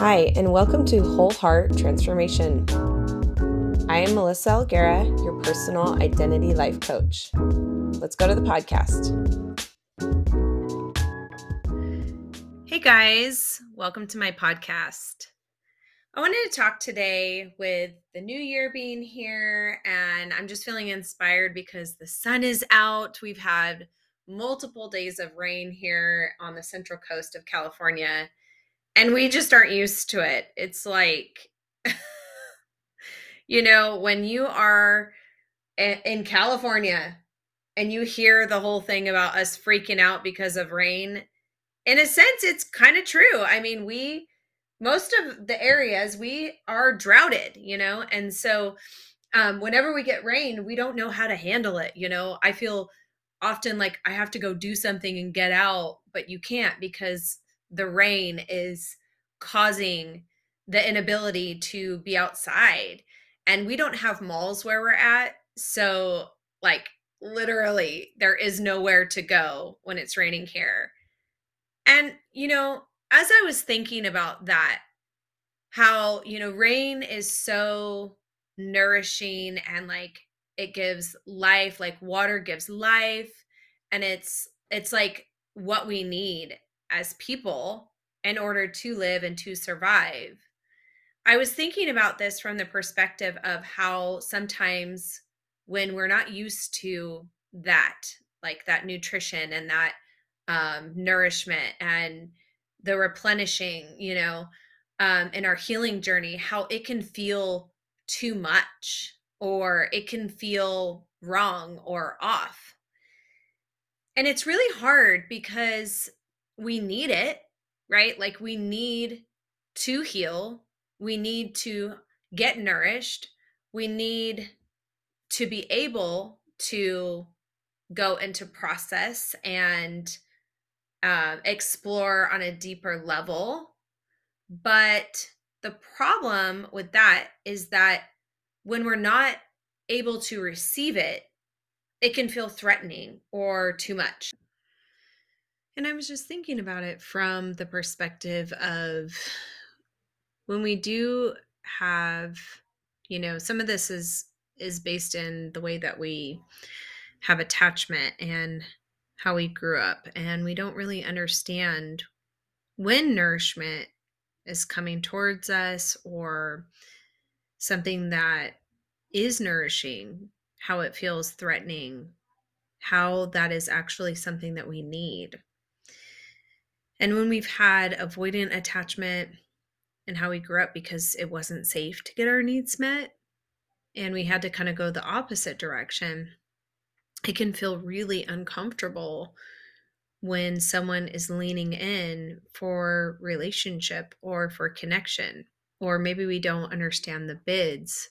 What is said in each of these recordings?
Hi, and welcome to Whole Heart Transformation. I am Melissa Alguera, your personal identity life coach. Let's go to the podcast. Hey guys, welcome to my podcast. I wanted to talk today with the new year being here, and I'm just feeling inspired because the sun is out. We've had multiple days of rain here on the central coast of California, and we just aren't used to it. It's like, you know, when you are in California and you hear the whole thing about us freaking out because of rain, in a sense, it's kind of true. I mean, we, most of the areas, we are droughted, you know, and so um, whenever we get rain, we don't know how to handle it. You know, I feel often like I have to go do something and get out, but you can't because the rain is causing the inability to be outside. And we don't have malls where we're at. So, like, literally, there is nowhere to go when it's raining here. And, you know, as I was thinking about that, how, you know, rain is so nourishing and like it gives life like water gives life and it's it's like what we need as people in order to live and to survive i was thinking about this from the perspective of how sometimes when we're not used to that like that nutrition and that um, nourishment and the replenishing you know um, in our healing journey how it can feel too much or it can feel wrong or off. And it's really hard because we need it, right? Like we need to heal, we need to get nourished, we need to be able to go into process and uh, explore on a deeper level. But the problem with that is that when we're not able to receive it, it can feel threatening or too much. And I was just thinking about it from the perspective of when we do have, you know, some of this is is based in the way that we have attachment and how we grew up and we don't really understand when nourishment is coming towards us or something that is nourishing, how it feels threatening, how that is actually something that we need. And when we've had avoidant attachment and how we grew up because it wasn't safe to get our needs met, and we had to kind of go the opposite direction, it can feel really uncomfortable when someone is leaning in for relationship or for connection or maybe we don't understand the bids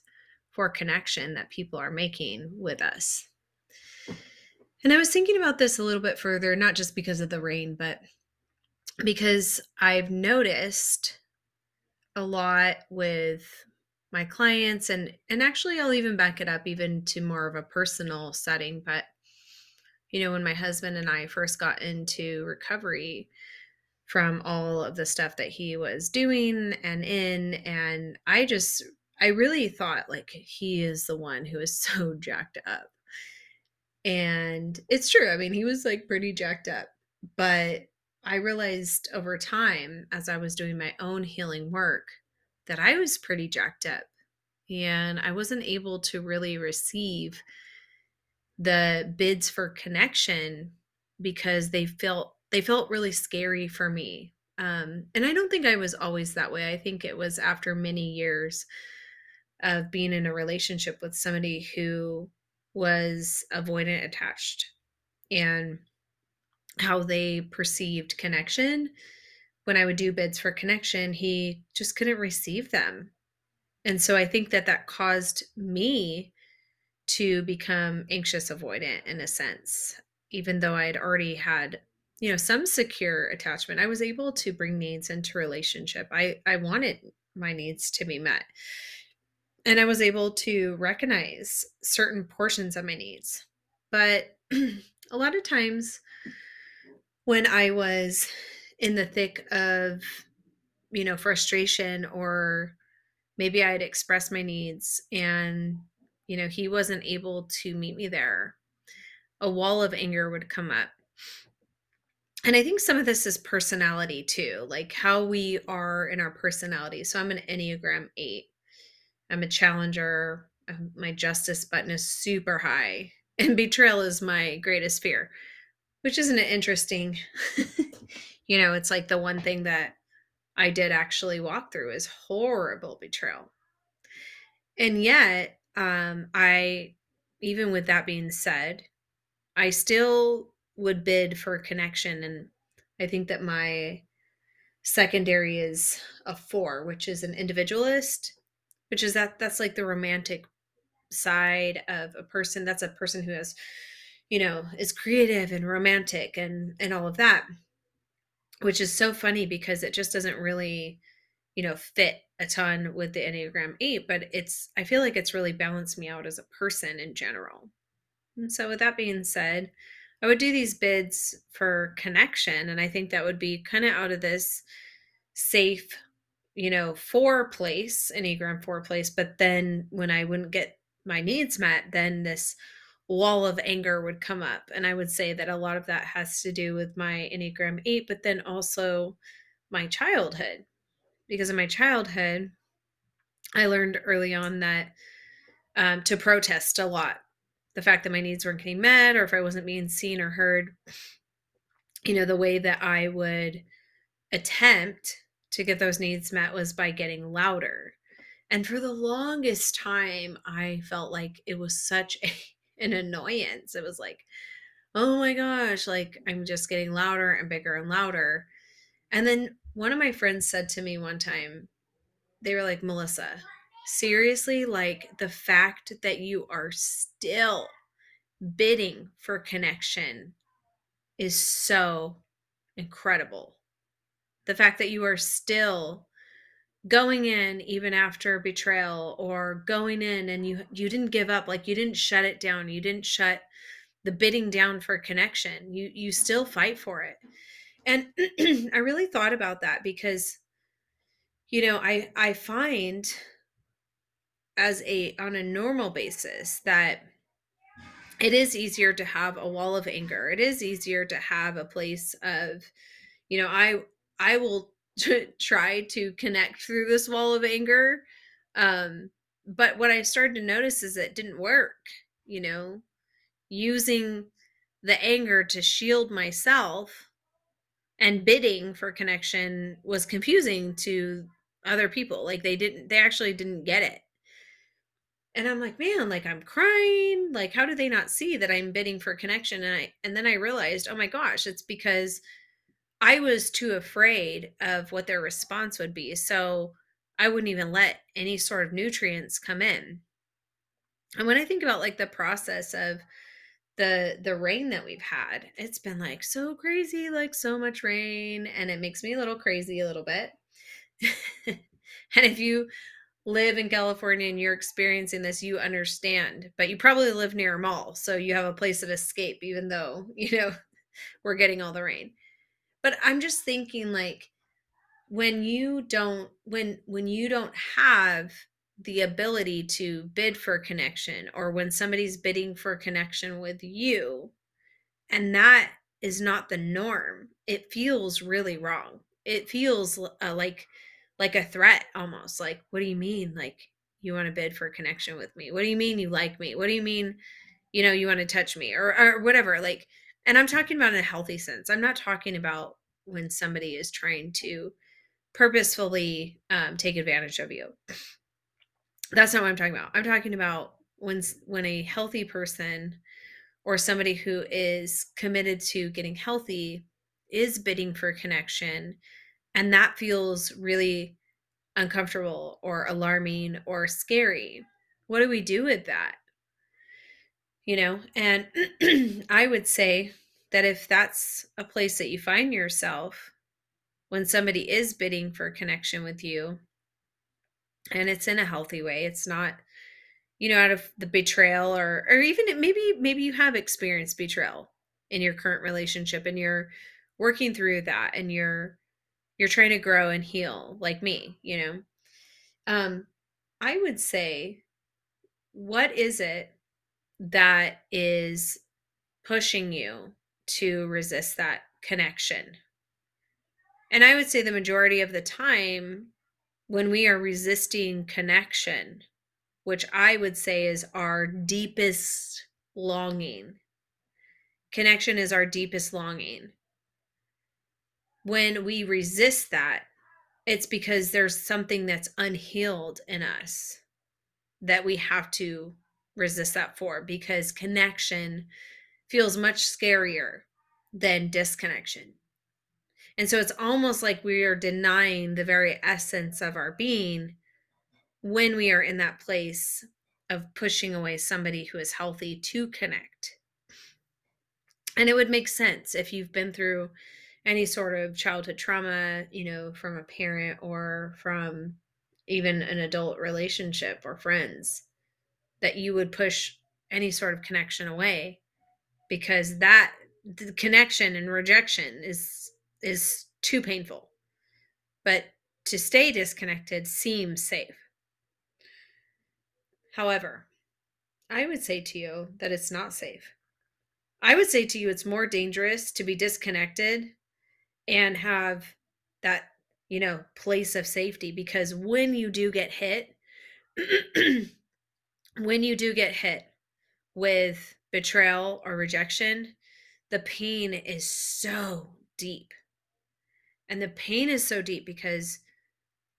for connection that people are making with us. And I was thinking about this a little bit further, not just because of the rain, but because I've noticed a lot with my clients and and actually I'll even back it up even to more of a personal setting, but you know, when my husband and I first got into recovery, from all of the stuff that he was doing and in and i just i really thought like he is the one who is so jacked up. And it's true i mean he was like pretty jacked up but i realized over time as i was doing my own healing work that i was pretty jacked up and i wasn't able to really receive the bids for connection because they felt they felt really scary for me. Um, and I don't think I was always that way. I think it was after many years of being in a relationship with somebody who was avoidant attached and how they perceived connection. When I would do bids for connection, he just couldn't receive them. And so I think that that caused me to become anxious avoidant in a sense, even though I had already had you know some secure attachment i was able to bring needs into relationship i i wanted my needs to be met and i was able to recognize certain portions of my needs but a lot of times when i was in the thick of you know, frustration or maybe I'd express my needs and, you know, he wasn't able to meet me there, a wall of anger would come up. And I think some of this is personality too, like how we are in our personality. So I'm an Enneagram 8. I'm a challenger. Um, my justice button is super high, and betrayal is my greatest fear, which isn't it interesting? you know, it's like the one thing that I did actually walk through is horrible betrayal. And yet, um, I, even with that being said, I still would bid for connection. And I think that my secondary is a four, which is an individualist, which is that that's like the romantic side of a person. That's a person who has, you know, is creative and romantic and and all of that which is so funny because it just doesn't really you know fit a ton with the enneagram 8 but it's i feel like it's really balanced me out as a person in general. And so with that being said i would do these bids for connection and i think that would be kind of out of this safe you know four place enneagram four place but then when i wouldn't get my needs met then this wall of anger would come up. And I would say that a lot of that has to do with my Enneagram 8, but then also my childhood. Because in my childhood, I learned early on that um, to protest a lot. The fact that my needs weren't getting met, or if I wasn't being seen or heard, you know, the way that I would attempt to get those needs met was by getting louder. And for the longest time, I felt like it was such a an annoyance. It was like, oh my gosh, like I'm just getting louder and bigger and louder. And then one of my friends said to me one time, they were like, Melissa, seriously, like the fact that you are still bidding for connection is so incredible. The fact that you are still going in even after betrayal or going in and you you didn't give up like you didn't shut it down you didn't shut the bidding down for connection. You you still fight for it. And i really thought about that because you know i i find as a on a normal basis that it is easier to have a wall of anger. It is easier to have a place of you know i i will to try to connect through this wall of anger. Um, but what I started to notice is it didn't work, you know, using the anger to shield myself and bidding for connection was confusing to other people. Like they didn't, they actually didn't get it. And I'm like, man, like I'm crying. Like, how do they not see that I'm bidding for connection? And I, and then I realized, oh my gosh, it's because I was too afraid of what their response would be. So I wouldn't even let any sort of nutrients come in. And when I think about like the process of the the rain that we've had, it's been like so crazy, like so much rain and it makes me a little crazy a little bit. and if you live in California and you're experiencing this, you understand. But you probably live near a mall, so you have a place of escape even though, you know, we're getting all the rain but i'm just thinking like when you don't when when you don't have the ability to bid for connection or when somebody's bidding for connection with you and that is not the norm it feels really wrong. It feels uh, like like a threat almost like what do you mean like you want to bid for connection with me? What do you mean you like me? What do you mean you know you want to touch me? Or or whatever like and I'm talking about in a healthy sense. I'm not talking about when somebody is trying to purposefully um, take advantage of you. That's not what I'm talking about. I'm talking about when when a healthy person or somebody who is committed to getting healthy is bidding for connection and that feels really uncomfortable or alarming or scary. What do we do with that? You know and i would say that if that's a place that you find yourself when somebody is bidding for connection with you and it's in a healthy way it's not you know out of the betrayal or or even maybe maybe you have experienced betrayal in your current relationship and you're working through that and you're you're trying to grow and heal like me, you know. Um I would say what is it that is pushing you to resist that connection? And I would say the majority of the time when we are resisting connection, which I would say is our deepest longing. Connection is our deepest longing. When we resist that, it's because there's something that's unhealed in us that we have to resist that for because connection feels much scarier than disconnection. And so it's almost like we are denying the very essence of our being when we are in that place of pushing away somebody who is healthy to connect. And it would make sense if you've been through any sort of childhood trauma, you know, from a parent or from even an adult relationship or friends, that you would push any sort of connection away because that the connection and rejection is is too painful. But to stay disconnected seems safe. However, I would say to you that it's not safe. I would say to you it's more dangerous to be disconnected and have that, you know, place of safety because when you do get hit, when you do get hit with betrayal or rejection, the pain is so deep. And the pain is so deep because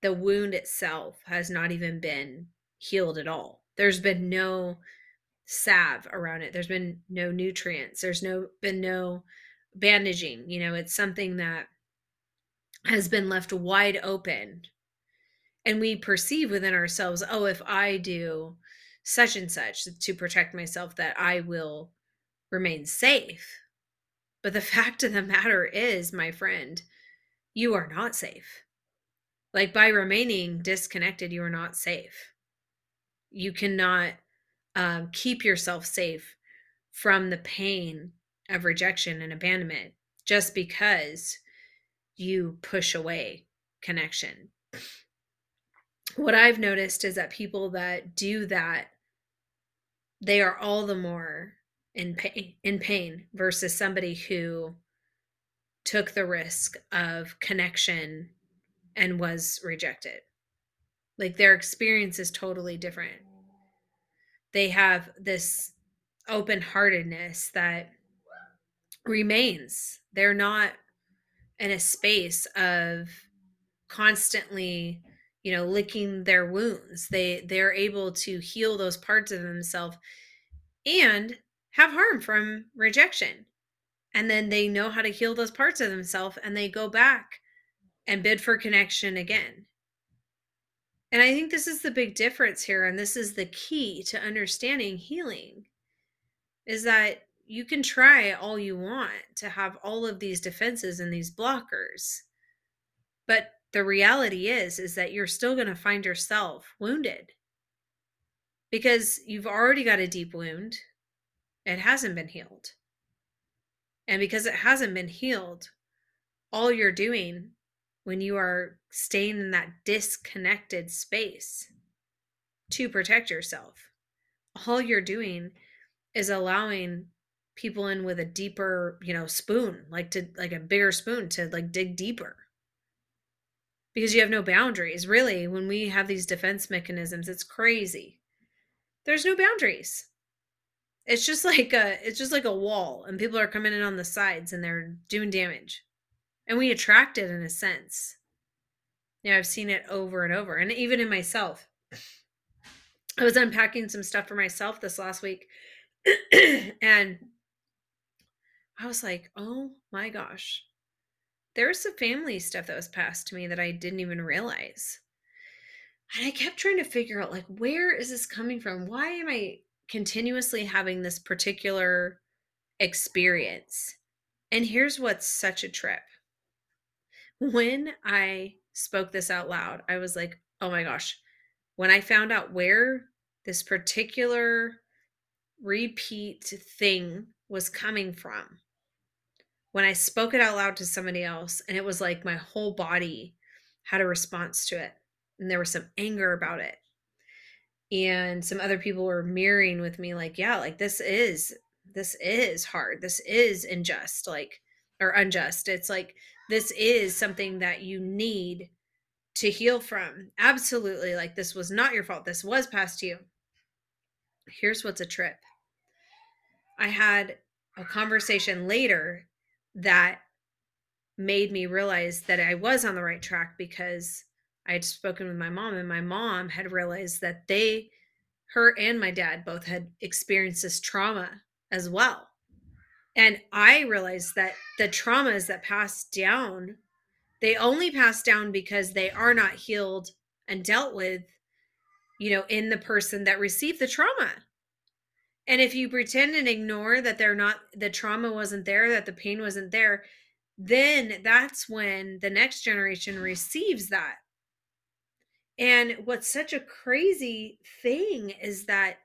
the wound itself has not even been healed at all. There's been no salve around it. There's been no nutrients. There's no been no bandaging. You know, it's something that has been left wide open. And we perceive within ourselves, oh, if I do such and such to protect myself, that I will remain safe. But the fact of the matter is, my friend, you are not safe. Like by remaining disconnected, you are not safe. You cannot um, keep yourself safe from the pain of rejection and abandonment just because you push away connection. What I've noticed is that people that do that, they are all the more in pain, in pain versus somebody who took the risk of connection and was rejected. Like their experience is totally different. They have this open heartedness that remains. They're not in a space of constantly you know licking their wounds. They they're able to heal those parts of themselves and have harm from rejection. And then they know how to heal those parts of themselves and they go back and bid for connection again. And i think this is the big difference here and this is the key to understanding healing is that you can try all you want to have all of these defenses and these blockers but the reality is is that you're still going to find yourself wounded because you've already got a deep wound it hasn't been healed and because it hasn't been healed all you're doing when you are staying in that disconnected space to protect yourself all you're doing is allowing people in with a deeper, you know, spoon, like to like a bigger spoon to like dig deeper. Because you have no boundaries. Really, when we have these defense mechanisms, it's crazy. There's no boundaries. It's just like a it's just like a wall and people are coming in on the sides and they're doing damage. And we attract it in a sense. Yeah, I've seen it over and over. And even in myself. I was unpacking some stuff for myself this last week. and I was like, oh my gosh, there's some family stuff that was passed to me that I didn't even realize. And I kept trying to figure out, like, where is this coming from? Why am I continuously having this particular experience? And here's what's such a trip. When I spoke this out loud, I was like, oh my gosh. When I found out where this particular repeat thing was coming from, when I spoke it out loud to somebody else, and it was like my whole body had a response to it. And there was some anger about it. And some other people were mirroring with me, like, yeah, like this is, this is hard. This is unjust, like, or unjust. It's like, this is something that you need to heal from. Absolutely. Like, this was not your fault. This was past you. Here's what's a trip I had a conversation later that made me realize that I was on the right track because I had spoken with my mom, and my mom had realized that they, her and my dad, both had experienced this trauma as well. And I realized that the traumas that pass down, they only pass down because they are not healed and dealt with, you know, in the person that received the trauma. And if you pretend and ignore that they're not, the trauma wasn't there, that the pain wasn't there, then that's when the next generation receives that. And what's such a crazy thing is that,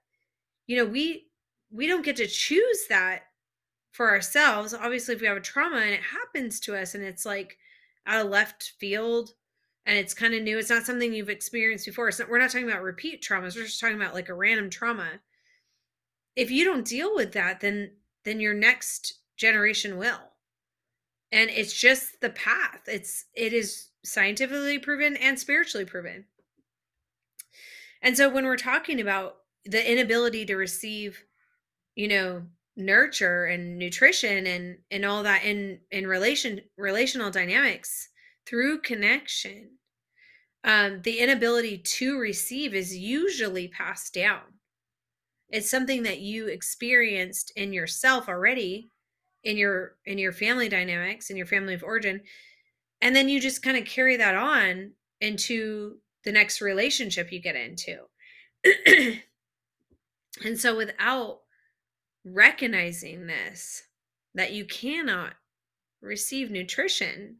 you know, we we don't get to choose that for ourselves. Obviously, if we have a trauma and it happens to us and it's like out of left field and it's kind of new, it's not something you've experienced before. Not, we're not talking about repeat traumas. We're just talking about like a random trauma if you don't deal with that then then your next generation will. And it's just the path. It's it is scientifically proven and spiritually proven. And so when we're talking about the inability to receive you know nurture and nutrition and and all that in in relation relational dynamics through connection um the inability to receive is usually passed down it's something that you experienced in yourself already in your in your family dynamics in your family of origin and then you just kind of carry that on into the next relationship you get into. And so without recognizing this that you cannot receive nutrition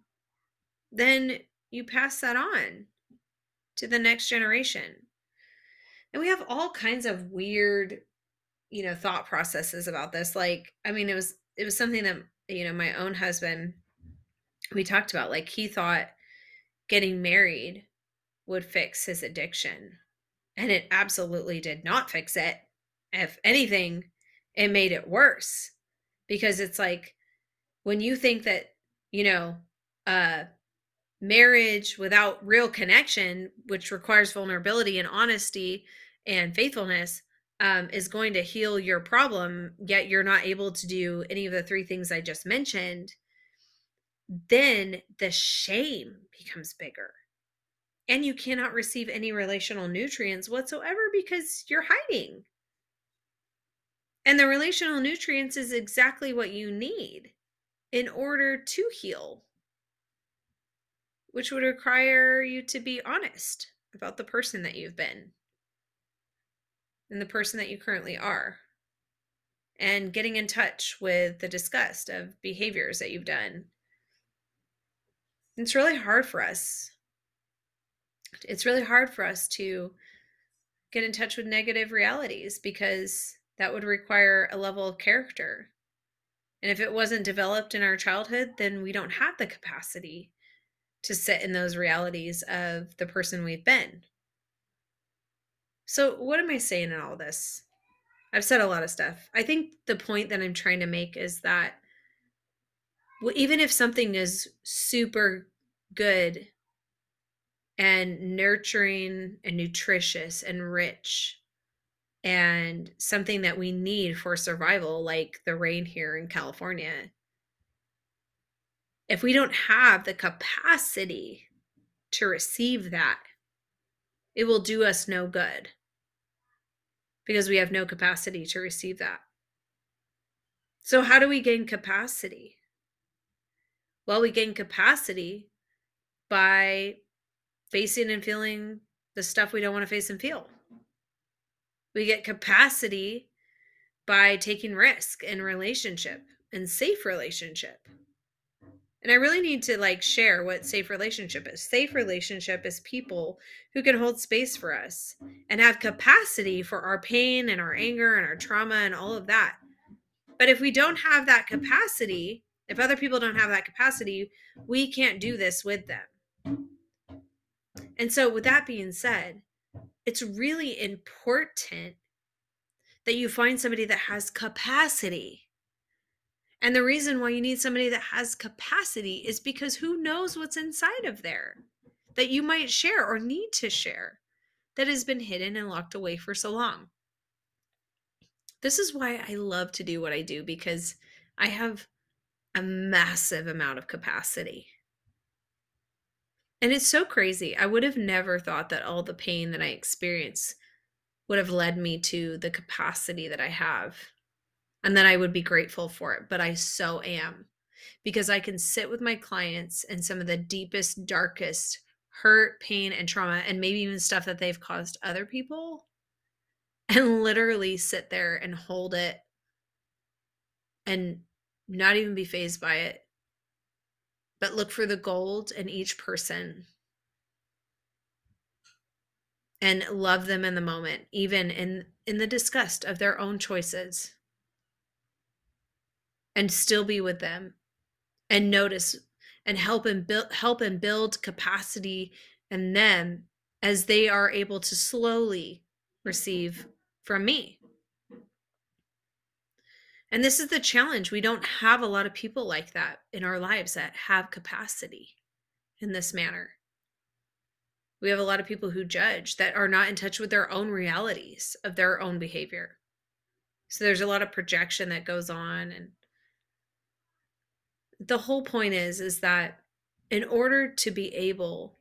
then you pass that on to the next generation and we have all kinds of weird you know thought processes about this like i mean it was it was something that you know my own husband we talked about like he thought getting married would fix his addiction and it absolutely did not fix it. If anything it made it worse because it's like when you think that you know uh marriage without real connection, which requires vulnerability and honesty and faithfulness, um, is going to heal your problem, yet you're not able to do any of the three things I just mentioned, then the shame becomes bigger. And you cannot receive any relational nutrients whatsoever because you're hiding. And the relational nutrients is exactly what you need in order to heal which would require you to be honest about the person that you've been and the person that you currently are. And getting in touch with the disgust of behaviors that you've done. It's really hard for us. It's really hard for us to get in touch with negative realities because that would require a level of character. And if it wasn't developed in our childhood, then we don't have the capacity to sit in those realities of the person we've been. So, what am I saying in all this? I've said a lot of stuff. I think the point that I'm trying to make is that even if something is super good and nurturing and nutritious and rich and something that we need for survival, like the rain here in California, if we don't have the capacity to receive that, it will do us no good because we have no capacity to receive that. So, how do we gain capacity? Well, we gain capacity by facing and feeling the stuff we don't want to face and feel. We get capacity by taking risk in relationship and safe relationship. And I really need to like share what safe relationship is. Safe relationship is people who can hold space for us and have capacity for our pain and our anger and our trauma and all of that. But if we don't have that capacity, If other people don't have that capacity, we can't do this with them. And so, with that being said, it's really important that you find somebody that has capacity. And the reason why you need somebody that has capacity is because who knows what's inside of there that you might share or need to share that has been hidden and locked away for so long. This is why I love to do what I do because I have a massive amount of capacity. And it's so crazy. I would have never thought that all the pain that I experience would have led me to the capacity that I have and that I would be grateful for it. But I so am because I can sit with my clients and some of the deepest, darkest hurt, pain, and trauma, and maybe even stuff that they've caused other people, and literally sit there and hold it and not even be phased by it, but look for the gold in each person and love them in the moment, even in, in the disgust of their own choices, and still be with them and notice and help and build help and build capacity in them as they are able to slowly receive from me. And this is the challenge. We don't have a lot of people like that in our lives that have capacity in this manner. We have a lot of people who judge that are not in touch with their own realities of their own behavior. So there's a lot of projection that goes on and the whole point is is that in order to be able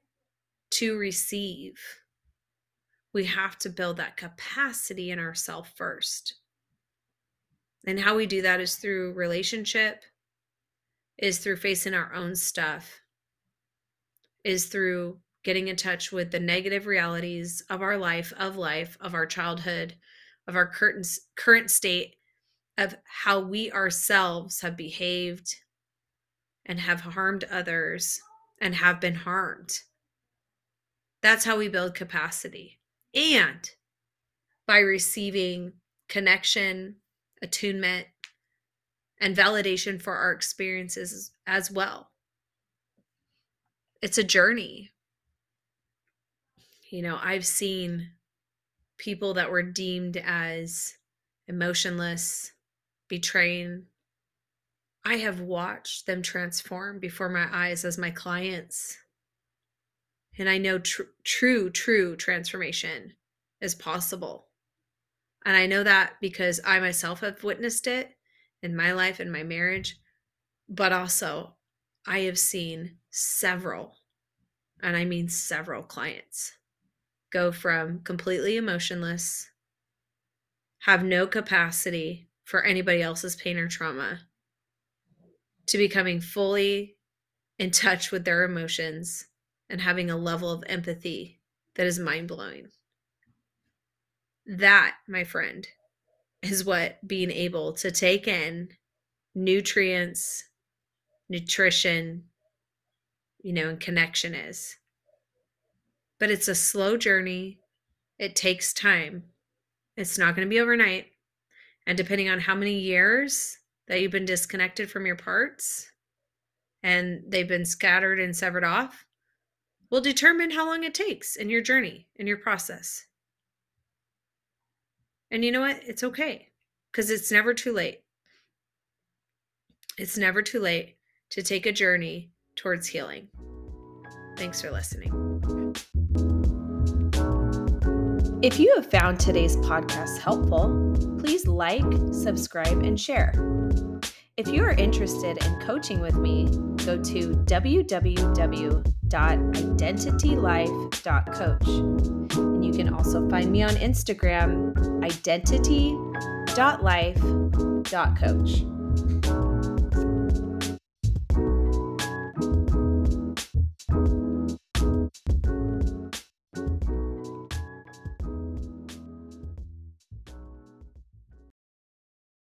to receive we have to build that capacity in ourselves first. And how we do that is through relationship is through facing our own stuff is through getting in touch with the negative realities of our life of life of our childhood of our current current state of how we ourselves have behaved and have harmed others and have been harmed. That's how we build capacity. And by receiving connection, attunement, and validation for our experiences as well. It's a journey. You know, I've seen people that were deemed as emotionless, betraying I have watched them transform before my eyes as my clients. And I know tr- true, true transformation is possible. And I know that because I myself have witnessed it in my life and my marriage, but also I have seen several, and I mean several clients go from completely emotionless, have no capacity for anybody else's pain or trauma, to becoming fully in touch with their emotions and having a level of empathy that is mind blowing. That, my friend, is what being able to take in nutrients, nutrition, you know, and connection is. But it's a slow journey. It takes time. It's not going to be overnight. And depending on how many years that you've been disconnected from your parts and they've been scattered and severed off will determine how long it takes in your journey, in your process. And you know what? It's okay because it's never too late. It's never too late to take a journey towards healing. Thanks for listening. If you have found today's podcast helpful, please like, subscribe, and share. If you are interested in coaching with me, go to www.identitylife.coach. And you can also find me on Instagram, identity.life.coach.